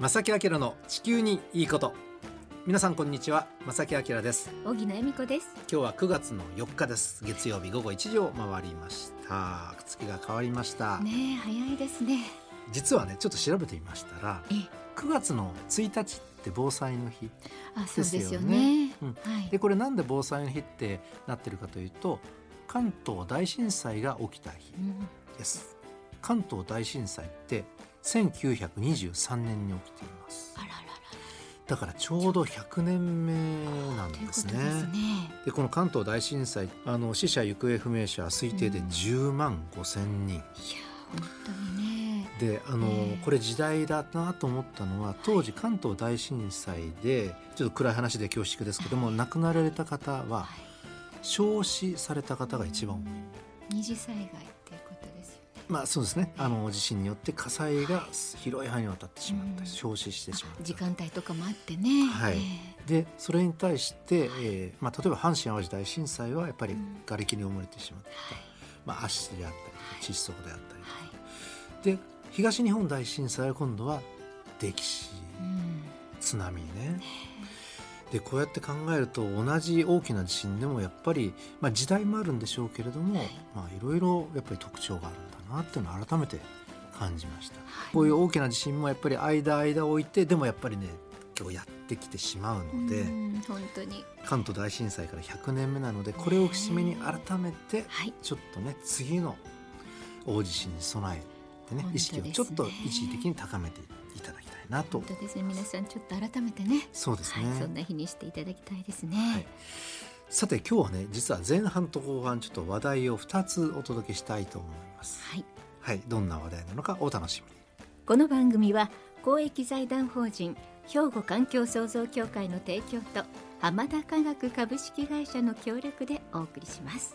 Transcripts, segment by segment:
正木明の地球にいいこと。皆さんこんにちは。正木明です。小木恵美子です。今日は9月の4日です。月曜日午後1時を回りました。月が変わりました。ね早いですね。実はねちょっと調べてみましたら9月の1日って防災の日あそうですよね、でこれなんで防災の日ってなってるかというと関東大震災が起きた日です、うん、関東大震災って1923年に起きています。だからちょうど100年目なんですね。で、ね、この関東大震災あの死者行方不明者推定で10万5千人。うん、いや本当にね。であの、えー、これ時代だなと思ったのは当時関東大震災でちょっと暗い話で恐縮ですけども亡くなられた方は焼死された方が一番多い。二次災害まあそうですね。あの地震によって火災が広い範囲にわたってしまった、はい、焼死してしまった時間帯とかもあってね、はい、でそれに対して、えーまあ、例えば阪神・淡路大震災はやっぱり瓦礫に埋もれてしまった、まあ、圧死であったり窒息であったり、で東日本大震災は今度は溺死、津波ね。でこうやって考えると同じ大きな地震でもやっぱり、まあ、時代もあるんでしょうけれども、まあ、いろいろやっぱり特徴があるんだなっていうのを改めて感じました、はい、こういう大きな地震もやっぱり間間を置いてでもやっぱりね今日やってきてしまうので本当に。関東大震災から100年目なのでこれを節目に改めてちょっとね次の大地震に備えてね、ね、意識をちょっと一時的に高めていただきたいなと。本当ですね。皆さんちょっと改めてね。そうですね、はい、そんな日にしていただきたいですね、はい。さて今日はね実は前半と後半ちょっと話題を2つお届けしたいと思います。はい、はい、どんな話題なのかお楽しみに。この番組は公益財団法人兵庫環境創造協会の提供と浜田科学株式会社の協力でお送りします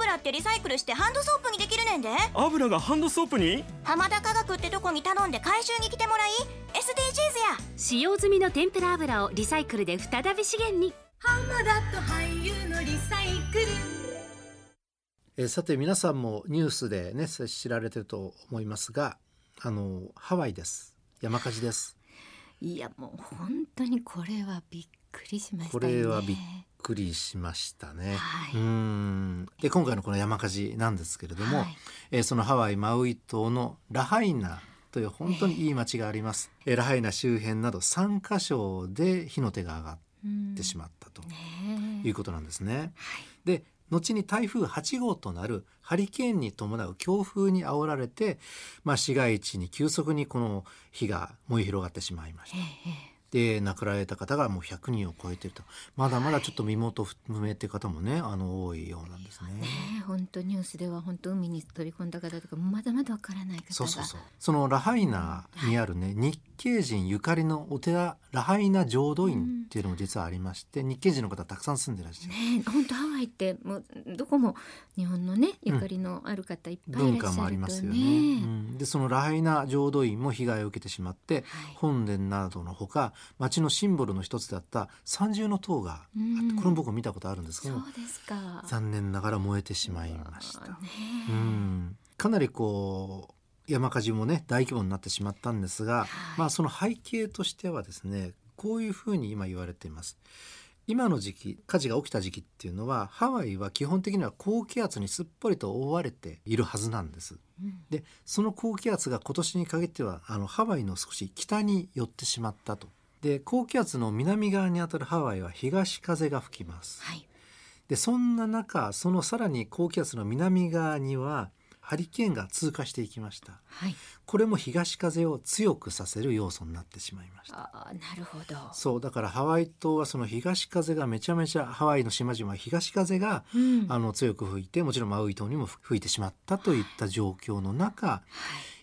油ってリサイクルしてハンドソープにできるねんで。油がハンドソープに？浜田科学ってとこに頼んで回収に来てもらい SDGs や。使用済みの天ぷら油をリサイクルで再び資源に。浜田と俳優のリサイクル。えさて皆さんもニュースでね知られてると思いますがあのハワイです。山火事です。いやもう本当にこれはびっくりしました、ね、これはびっくりしましたね。はい、うんで今回のこの山火事なんですけれども、はい、えー、そのハワイマウイ島のラハイナという本当にいい町があります。えー、ラハイナ周辺など3カ所で火の手が上がってしまったということなんですね。はい、で後に台風8号となるハリケーンに伴う強風に煽られて、まあ、市街地に急速にこの火が燃え広がってしまいました。で亡くなられた方がもう100人を超えてると。まだまだちょっと身元不明っていう方もねあの多いようなんですね。本当ニュースでは本当海に飛び込んだ方とかまだまだわからない方そうそうそう。そのラハイナにあるね、日系人ゆかりのお寺ラハイナ浄土院っていうのも実はありまして、うん、日系人の方たくさん住んでらっしゃる。ね本当ハワイってもうどこも日本のねゆかりのある方いっぱいいらっしゃる、ね、文化もありますよね。うん、でそのラハイナ浄土院も被害を受けてしまって、はい、本殿などのほか町のシンボルの一つだった三重の塔があって、これも僕見たことあるんですけど残念ながら燃えてしまいました。うんかなりこう山火事もね大規模になってしまったんですが、はい、まあその背景としてはですねこういうふうに今言われています。今の時期火事が起きた時期っていうのはハワイは基本的には高気圧にすっぽりと覆われているはずなんです。うん、でその高気圧が今年に限ってはあのハワイの少し北に寄ってしまったと。で高気圧の南側にあたるハワイは東風が吹きます。はい、でそんな中そのさらに高気圧の南側にはハリケーンが通過していきました、はい。これも東風を強くさせる要素になってしまいました。ああなるほど。そうだからハワイ島はその東風がめちゃめちゃハワイの島々は東風が、うん。あの強く吹いてもちろんマウイ島にも吹いてしまったといった状況の中、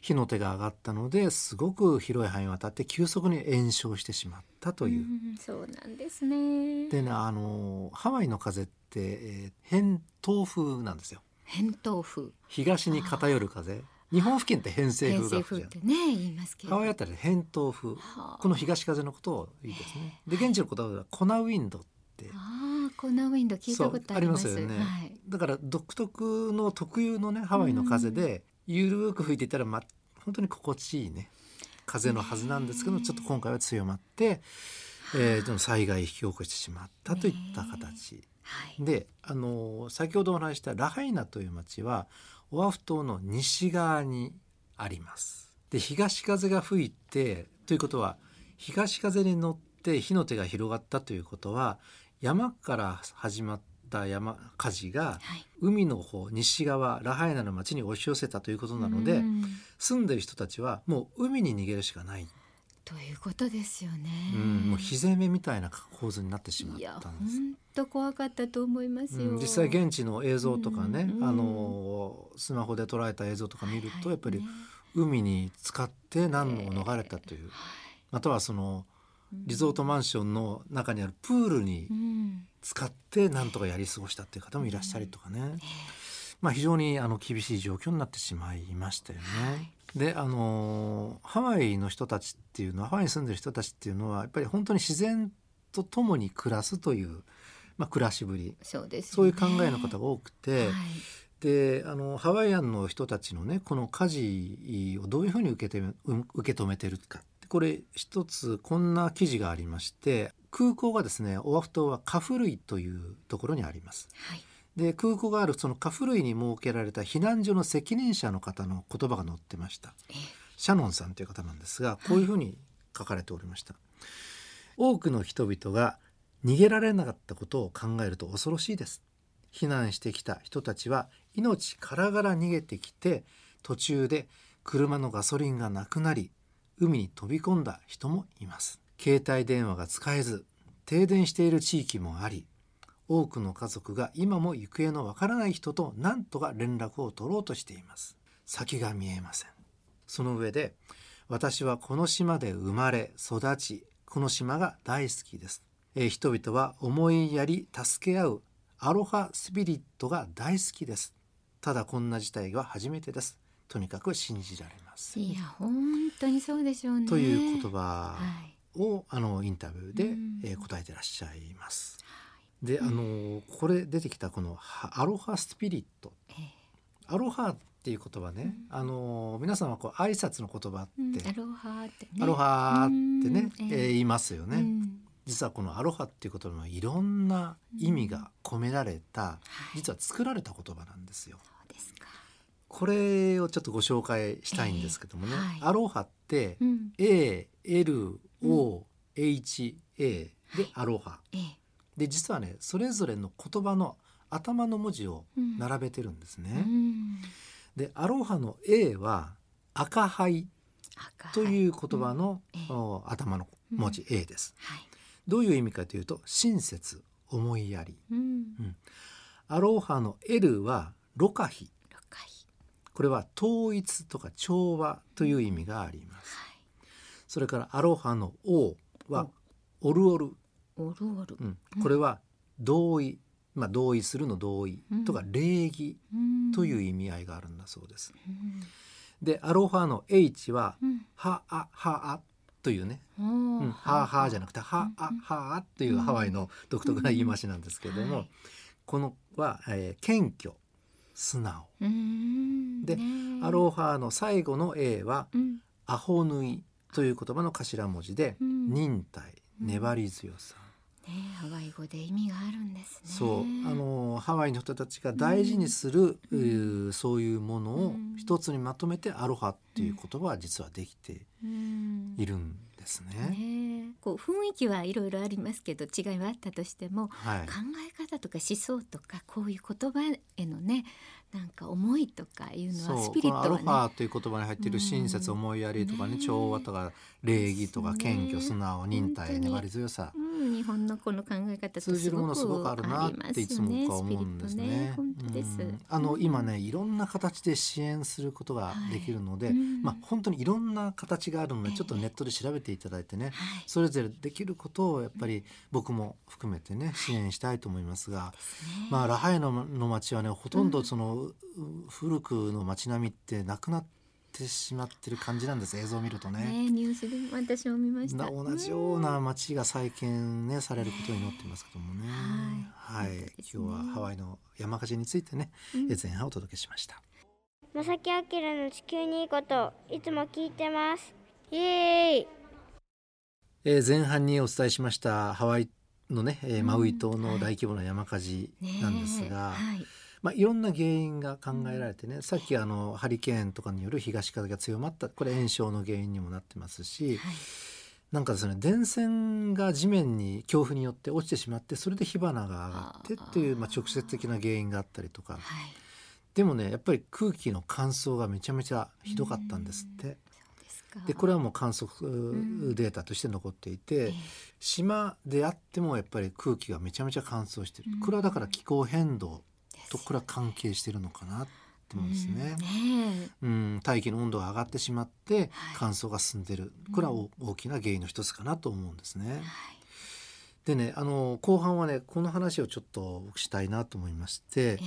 火の手が上がったのですごく広い範囲を渡って急速に炎症してしまったという。うんそうなんですね。でねあのハワイの風って、えー偏東風なんですよ扁桃風。東に偏る風？日本付近って偏西偏風が風ってね言いますけど。ハワイあたりで偏東風。はあ。この東風のことを言いですね。で現地の言葉ではコナウィンドって。ああコーナーウィンド聞いたことありますよね。はい。だから独特の特有のねハワイの風でゆるーく吹いていたら、ま、本当に心地いいね風のはずなんですけどちょっと今回は強まって、えー、でも災害を引き起こしてしまったといった形。はい。であの先ほどお話ししたラハイナという町はオアフ島の西側にあります。で東風が吹いてということは東風に乗って火の手が広がったということは山から始まった山火事がはい。海の方西側ラハイナの町に押し寄せたということなのでうん。住んでる人たちはもう海に逃げるしかない、ということですよね。うん、もう火攻めみたいな構図になってしまったんです。本当怖かったと思いますよ、うん、実際現地の映像とかね、うん。あのスマホで捉えた映像とか見ると、はいやっぱりね海に浸かって難を逃れたという、またはそのリゾートマンションの中にあるプールにうん。使ってなんとかやり過ごしたっていう方もいらっしゃりとかね、まあ、非常にあの厳しい状況になってしまいましたよね。であのハワイの人たちっていうのはハワイに住んでる人たちっていうのはやっぱり本当に自然と共に暮らすという、まあ、暮らしぶり。そうですよね。そういう考えの方が多くて、はい。であのハワイアンの人たちのねこの火事をどういうふうに受けてうん受け止めてるか。これ一つこんな記事がありまして空港がですねオアフ島はカフルイというところにあります。はいで空港があるそのカフルイに設けられた避難所の責任者の方の言葉が載ってました。シャノンさんという方なんですがこういうふうに書かれておりました。多くの人々が逃げられなかったことを考えると恐ろしいです。避難してきた人たちは命からがら逃げてきて途中で車のガソリンがなくなり海に飛び込んだ人もいます携帯電話が使えず停電している地域もあり多くの家族が今も行方のわからない人と何とか連絡を取ろうとしています。先が見えません。その上で私はこの島で生まれ育ちこの島が大好きです、えー人々は思いやり助け合うアロハスピリットが大好きです。ただこんな事態は初めてです。とにかく信じられます。いや本当にそうでしょうね。という言葉はい。をあのインタビューでうん、えー答えてらっしゃいます。であのこれ出てきたこのはアロハスピリット。えアロハっていう言葉ね、あの皆さんはこう挨拶の言葉って、うんアロハってね。アロハってね、うんえー言いますよね。うん。実はこのアロハっていう言葉はいろんな意味が込められた、はい。実は作られた言葉なんですよ。そうですか。これをちょっとご紹介したいんですけどもね、アロハってうん。A L O H A でアロハ、ええで実はねそれぞれの言葉の頭の文字を並べてるんですね。うん。でアロハの A は赤灰赤という言葉の、うん。頭の文字 A です。はい。どういう意味かというと親切思いやり。うん。アロハの L はロカヒこれは統一とか調和という意味があります。それからアロハの O はオルオル、オルオルうん、これは同意、まあ同意するの同意。とか礼儀。というう意味合いがあるんだそうです。でアロハの H はん。はあはあというね、はあはあじゃなくてはあ。はあというハワイの独特な言い回しなんですけれども、はいこのは、えー謙虚。素直。うん。でねアロハの最後の A はうん。アホヌイという言葉の頭文字で、うん。忍耐。粘り強さ、ねハワイ語で意味があるんですね。そうあのハワイの人たちが大事にする、うーそういうものを一つにまとめてアロハっていう言葉は実はできてうん。いるんですね。ねこう雰囲気はいろいろありますけど違いはあったとしてもはい。考え方とか思想とかこういう言葉へのねなんか思いとかいうのはスピリットは、ね、アロファという言葉に入っている親切思いやりとかね、ね、調和とか礼儀とか謙虚素直忍耐粘り強さ、うん、日本のこの考え方通じるものすごくあるなっていつも僕は思うんですね。ね本当です、あの今ねいろんな形で支援することができるので、はい、まあ本当にいろんな形があるのでちょっとネットで調べていただいてね、えー、それぞれできることをやっぱり僕も含めてね支援したいと思いますが、まあラハイナの町はねほとんどその、古くの街並みってなくなってしまってる感じなんです映像を見るとね。ねニュースで私も見ました。同じような街が再建ねされることになってますけどもね。はい、はい、今日はハワイの山火事についてね、うん、前半お届けしました。まさきあきらの地球にいいこといつも聞いてます。イエーイ。えー、前半にお伝えしましたハワイのね、えー、マウイ島の大規模な山火事なんですが、はい、まあ、いろんな原因が考えられてね、さっきあのハリケーンとかによる東風が強まったこれ炎症の原因にもなってますし、はい、なんかですね電線が地面に強風によって落ちてしまってそれで火花が上がってっていうまあ、直接的な原因があったりとか、はい、でもねやっぱり空気の乾燥がめちゃめちゃひどかったんですって。でこれはもう観測データとして残っていて、うん、島であってもやっぱり空気がめちゃめちゃ乾燥してる、これはだから気候変動とこれは関係してるのかなって思うんですね。うん、ね、大気の温度が上がってしまって乾燥が進んでる、これは大きな原因の一つかなと思うんですね。はい。でねあの後半はねこの話をちょっとしたいなと思いまして、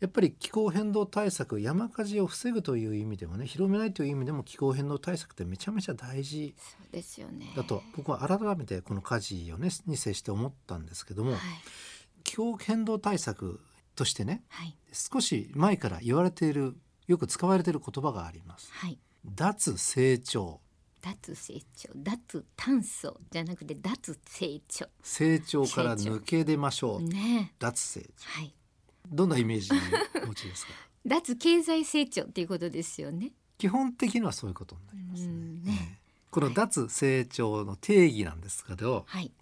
やっぱり気候変動対策山火事を防ぐという意味でもね広めないという意味でも気候変動対策ってめちゃめちゃ大事だと僕は改めてこの火事をねに接して思ったんですけども、はい、気候変動対策としてね、はい、少し前から言われているよく使われている言葉があります。はい、脱成長。脱成長。脱炭素じゃなくて脱成長。成長から抜け出ましょう、ね、脱成長、はい、どんなイメージ持ちですか？脱経済成長っていうことですよね。基本的にはそういうことになりますね、ね、この脱成長の定義なんですけど、はい、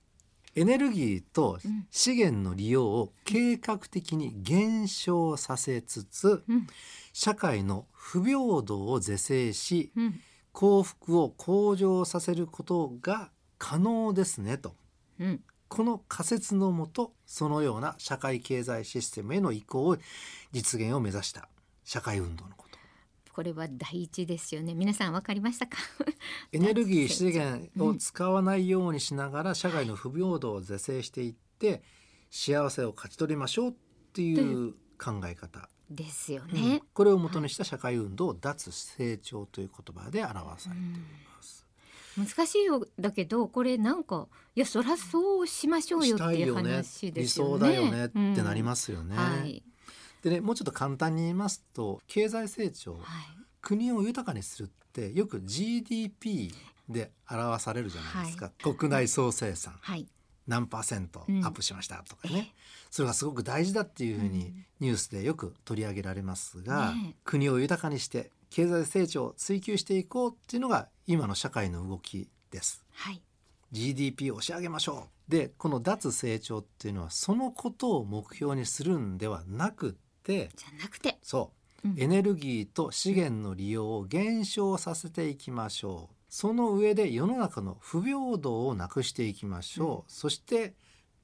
エネルギーと資源の利用を計画的に減少させつつ、うん、社会の不平等を是正し、うん、幸福を向上させることが可能ですねと、うん、この仮説のもとそのような社会経済システムへの移行を実現を目指した社会運動のこれは第一ですよね。皆さん分かりましたか？エネルギー資源を使わないようにしながら社会の不平等を是正していって幸せを勝ち取りましょうっていう考え方。ですよね、うん、これを元にした社会運動を脱成長という言葉で表されています、うん、難しいよだけどこれなんかいやそりゃそうしましょうよっていう話ですよね、ね、理想だよねってなりますよね、うん。はいでねもうちょっと簡単に言いますと経済成長、はい、国を豊かにするってよく GDP で表されるじゃないですか、はい、国内総生産、はい、何パーセントアップしましたとかね、うん、それがすごく大事だっていうふうにニュースでよく取り上げられますが、ね、国を豊かにして経済成長を追求していこうっていうのが今の社会の動きです。はい、GDP を押し上げましょう。でこの脱成長っていうのはそのことを目標にするんではなくてじゃなくて。そう、うん、エネルギーと資源の利用を減少させていきましょう。その上で世の中の不平等をなくしていきましょう、うん、そして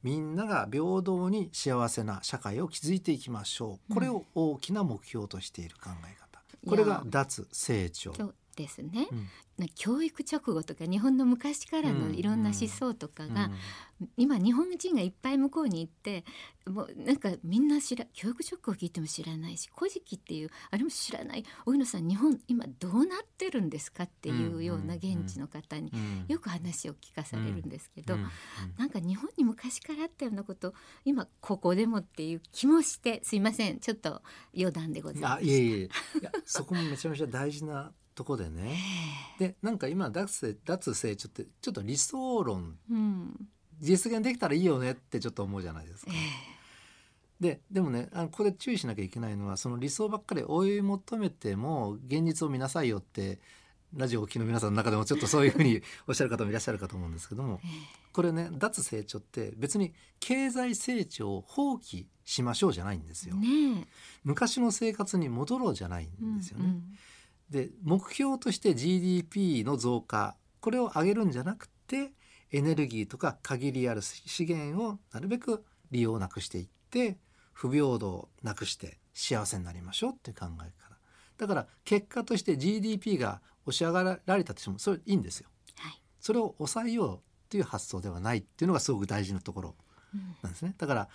みんなが平等に幸せな社会を築いていきましょう。これを大きな目標としている考え方、うん、これが脱成長。ですね、うん、教育直後とか日本の昔からのいろんな思想とかが、うん、今日本人がいっぱい向こうに行ってもうなんかみんな知ら教育直後聞いても知らないし「古事記」っていうあれも知らない。荻野さん日本今どうなってるんですかっていうような現地の方によく話を聞かされるんですけど、うん、なんか日本に昔からあったようなこと今ここでもっていう気もしてすいません。ちょっと余談でございます。いえいえ。いやそこもめちゃめちゃ大事なとこでね。でなんか今脱脱成長ってちょっと理想論、うん、実現できたらいいよねってちょっと思うじゃないですか。ででもねあのここで注意しなきゃいけないのはその理想ばっかり追い求めても現実を見なさいよってラジオを聴きの皆さんの中でもちょっとそういうふうにおっしゃる方もいらっしゃるかと思うんですけども、これね脱成長って別に経済成長を放棄しましょうじゃないんですよ。ね、昔の生活に戻ろうじゃないんですよね。うんうん、で目標として GDP の増加これを上げるんじゃなくてエネルギーとか限りある資源をなるべく利用なくしていって不平等をなくして幸せになりましょうっていう考えから。だから結果として GDP が押し上がられたとしてもそれいいんですよ、はい、それを抑えようっていう発想ではないっていうのがすごく大事なところなんですね、うん、だから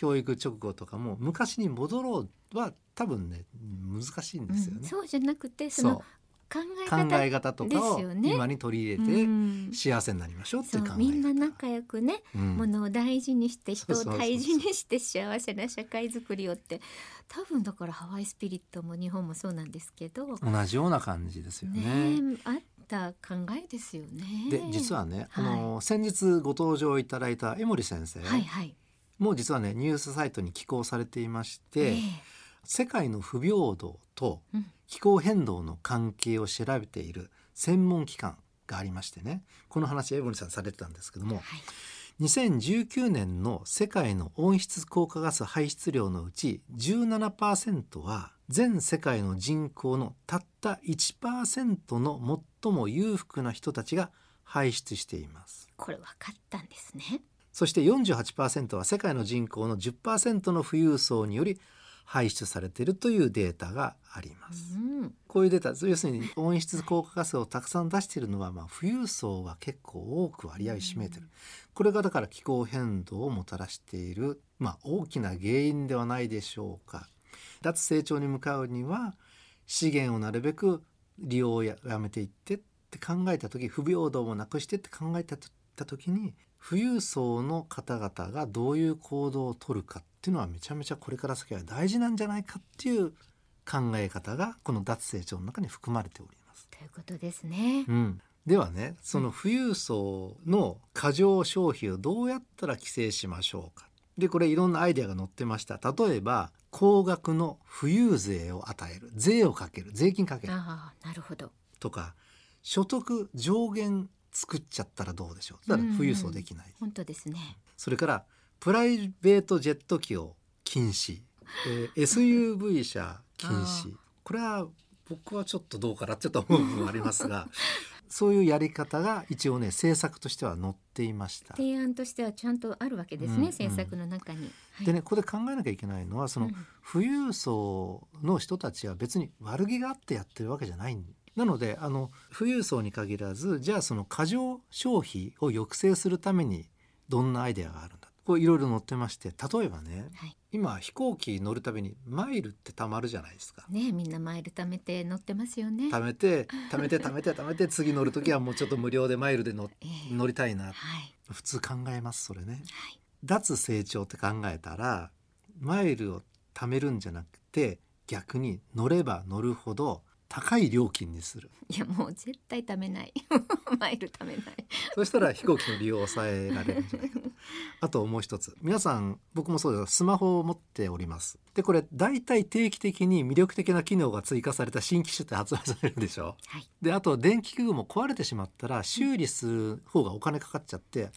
教育直後とかも昔に戻ろうは多分ね難しいんですよね、うん、そうじゃなくてその考え方とかを今に取り入れて幸せになりましょうっていう考えみんな仲良くね、うん、ものを大事にして人を大事にして幸せな社会づくりをって多分だからハワイスピリットも日本もそうなんですけど同じような感じですよね。ねあった考えですよね。で実はね、はい、あの先日ご登場いただいた江森先生、はいはい、もう実はねニュースサイトに寄稿されていまして、えー、世界の不平等と、うん。気候変動の関係を調べている専門機関がありましてねこの話エボニさんされてたんですけども、はい、2019年の世界の温室効果ガス排出量のうち17%は全世界の人口のたった1%の最も裕福な人たちが排出しています。これ分かったんですねそして48%は世界の人口の10%の富裕層により排出されているというデータがあります。うん、こういうデータ要するに温室効果ガスをたくさん出しているのは、まあ、富裕層が結構多く割合占めてる、これがだから気候変動をもたらしている、まあ、大きな原因ではないでしょうか。脱成長に向かうには資源をなるべく利用をやめていってって考えた時不平等をなくしてって考えた時に富裕層の方々がどういう行動をとるかっていうのはめちゃめちゃこれから先は大事なんじゃないかっていう考え方がこの脱成長の中に含まれております。ということですね。うん、ではねその富裕層の過剰消費をどうやったら規制しましょうか。でこれいろんなアイデアが載ってました。例えば高額の富裕税を与える税をかける税金かけるあなるほどとか所得上限作っちゃったらどうでしょう？だから富裕層できない、本当ですね。それからプライベートジェット機を禁止、えー、SUV 車禁止。これは僕はちょっとどうかなちょっと思う部分ありますが そういうやり方が一応ね政策としては載っていました。提案としてはちゃんとあるわけですね、うんうん、政策の中に。はい、でねここで考えなきゃいけないのはその、富裕層の人たちは別に悪気があってやってるわけじゃないんなのであの富裕層に限らずじゃあその過剰消費を抑制するためにどんなアイデアがあるんだ？こういろいろ載ってまして例えばね、はい、今飛行機乗るたびにマイルってたまるじゃないですか。ねみんなマイル貯めて乗ってますよね。貯めて貯めて貯めて貯めて次乗る時はもうちょっと無料でマイルで乗 えー、乗りたいな、はい、普通考えますそれね、はい、脱成長って考えたらマイルを貯めるんじゃなくて逆に乗れば乗るほど高い料金にする。いやもう絶対貯めない。マイル貯めない。そしたら飛行機の利用を抑えられるんじゃないかと。あともう一つ。皆さん僕もそうです。スマホを持っております。でこれ大体定期的に魅力的な機能が追加された新機種って発売されるでしょ、はい、であと電気器具も壊れてしまったら修理する方がお金かかっちゃって、はい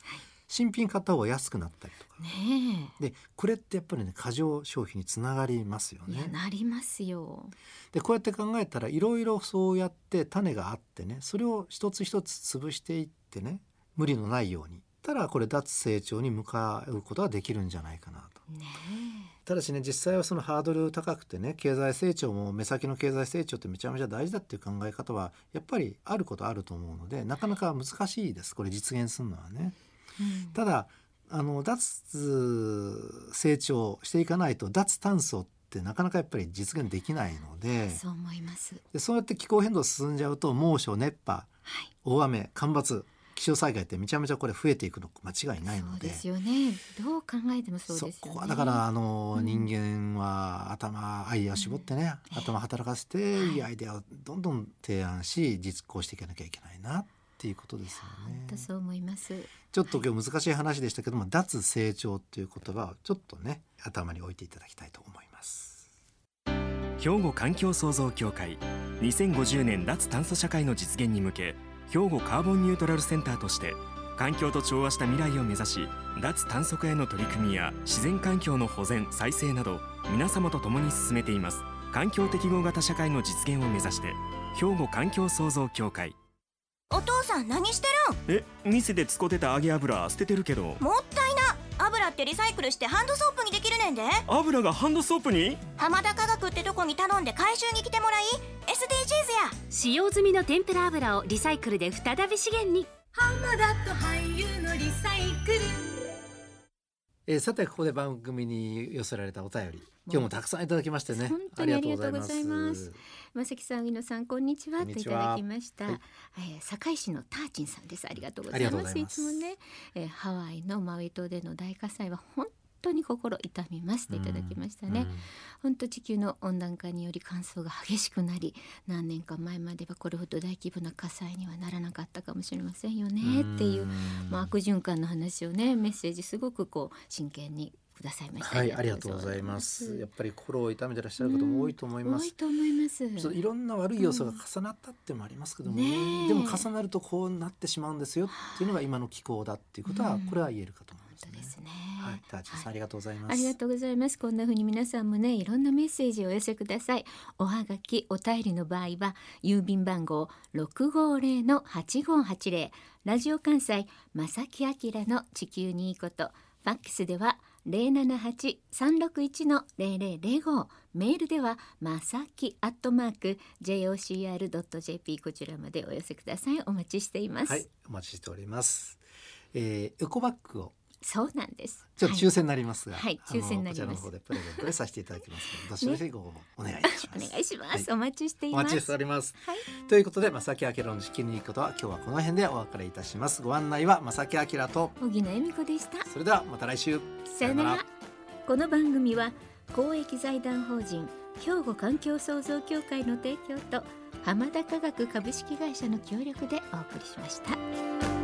新品買った方が安くなったりとか、ね、でこれってやっぱりね過剰消費につながりますよね。なりますよ。でこうやって考えたらいろいろそうやって種があってねそれを一つ一つ潰していってね無理のないようにたらこれ脱成長に向かうことができるんじゃないかなと。ね、ただしね実際はそのハードル高くてね経済成長も目先の経済成長ってめちゃめちゃ大事だっていう考え方はやっぱりあることあると思うのでなかなか難しいですこれ実現するのはね。ただあの脱成長していかないと脱炭素ってなかなかやっぱり実現できないのでそう思いますでそうやって気候変動進んじゃうと猛暑熱波、はい、大雨干ばつ気象災害ってめちゃめちゃこれ増えていくの間違いないので。ですよね。どう考えてもそうですよね。だからあの、うん、人間は頭愛を絞ってね、うん、頭働かせて、いいアイデアをどんどん提案し実行していかなきゃいけないなっていうことですよね。本当そう思います。ちょっと今日難しい話でしたけども、はい、脱成長っていう言葉をちょっとね頭に置いていただきたいと思います。兵庫環境創造協会2050年脱炭素社会の実現に向け兵庫カーボンニュートラルセンターとして環境と調和した未来を目指し脱炭素化への取り組みや自然環境の保全再生など皆様と共に進めています環境適合型社会の実現を目指して兵庫環境創造協会お父さん何してるん？え店で使ってた揚げ油捨ててるけど。もったいな。油ってリサイクルしてハンドソープにできるねんで。油がハンドソープに？浜田科学ってとこに頼んで回収に来てもらい。SDGs や。使用済みの天ぷら油をリサイクルで再び資源に。浜田と俳優のリサイクルえー、さてここで番組に寄せられたお便り。今日もたくさんいただきましてね。本当にありがとうございます。まさきさん、皆さんこんにちは。といただきました、はい、えー、堺市のターチンさんです。ありがとうございます。いつもね、えー、ハワイのマウイ島での大火災は本当に心痛みますといただきましたね、本当地球の温暖化により乾燥が激しくなり何年か前まではこれほど大規模な火災にはならなかったかもしれませんよねっていうまあ、悪循環の話をねメッセージすごくこう真剣にくださいました。はい、ありがとうございます。やっぱり心を痛めてらっしゃる方も多いと思います。多いと思います。いろんな悪い要素が重なったってもありますけどもね。でも重なるとこうなってしまうんですよっていうのが今の気候だっていうことは、これは言えるかと思います、ね。ですね。はい、ターチさん、ありがとうございます。ありがとうございます。こんな風に皆さんもね、いろんなメッセージをお寄せください。おはがき、お便りの場合は郵便番号六五零の八五八零ラジオ関西正木明の地球にいいこと。ファックスでは078-361の0005メールではまさきアットマーク jocr.jp こちらまでお寄せくださいお待ちしていますはいお待ちしております、えー、エコバッグをそうなんです。ちょっと抽選になりますが、はい、抽選になります。こちらの方でプレゼントでさせていただきますので、どしどしご応募お願いします？お願いします、お待ちしています。お待ちしております。はい、ということで、正木明の地球に行くことは今日はこの辺でお別れいたします。ご案内は正木明と小木野恵美子でした。それではまた来週。さよなら。この番組は公益財団法人兵庫環境創造協会の提供と浜田科学株式会社の協力でお送りしました。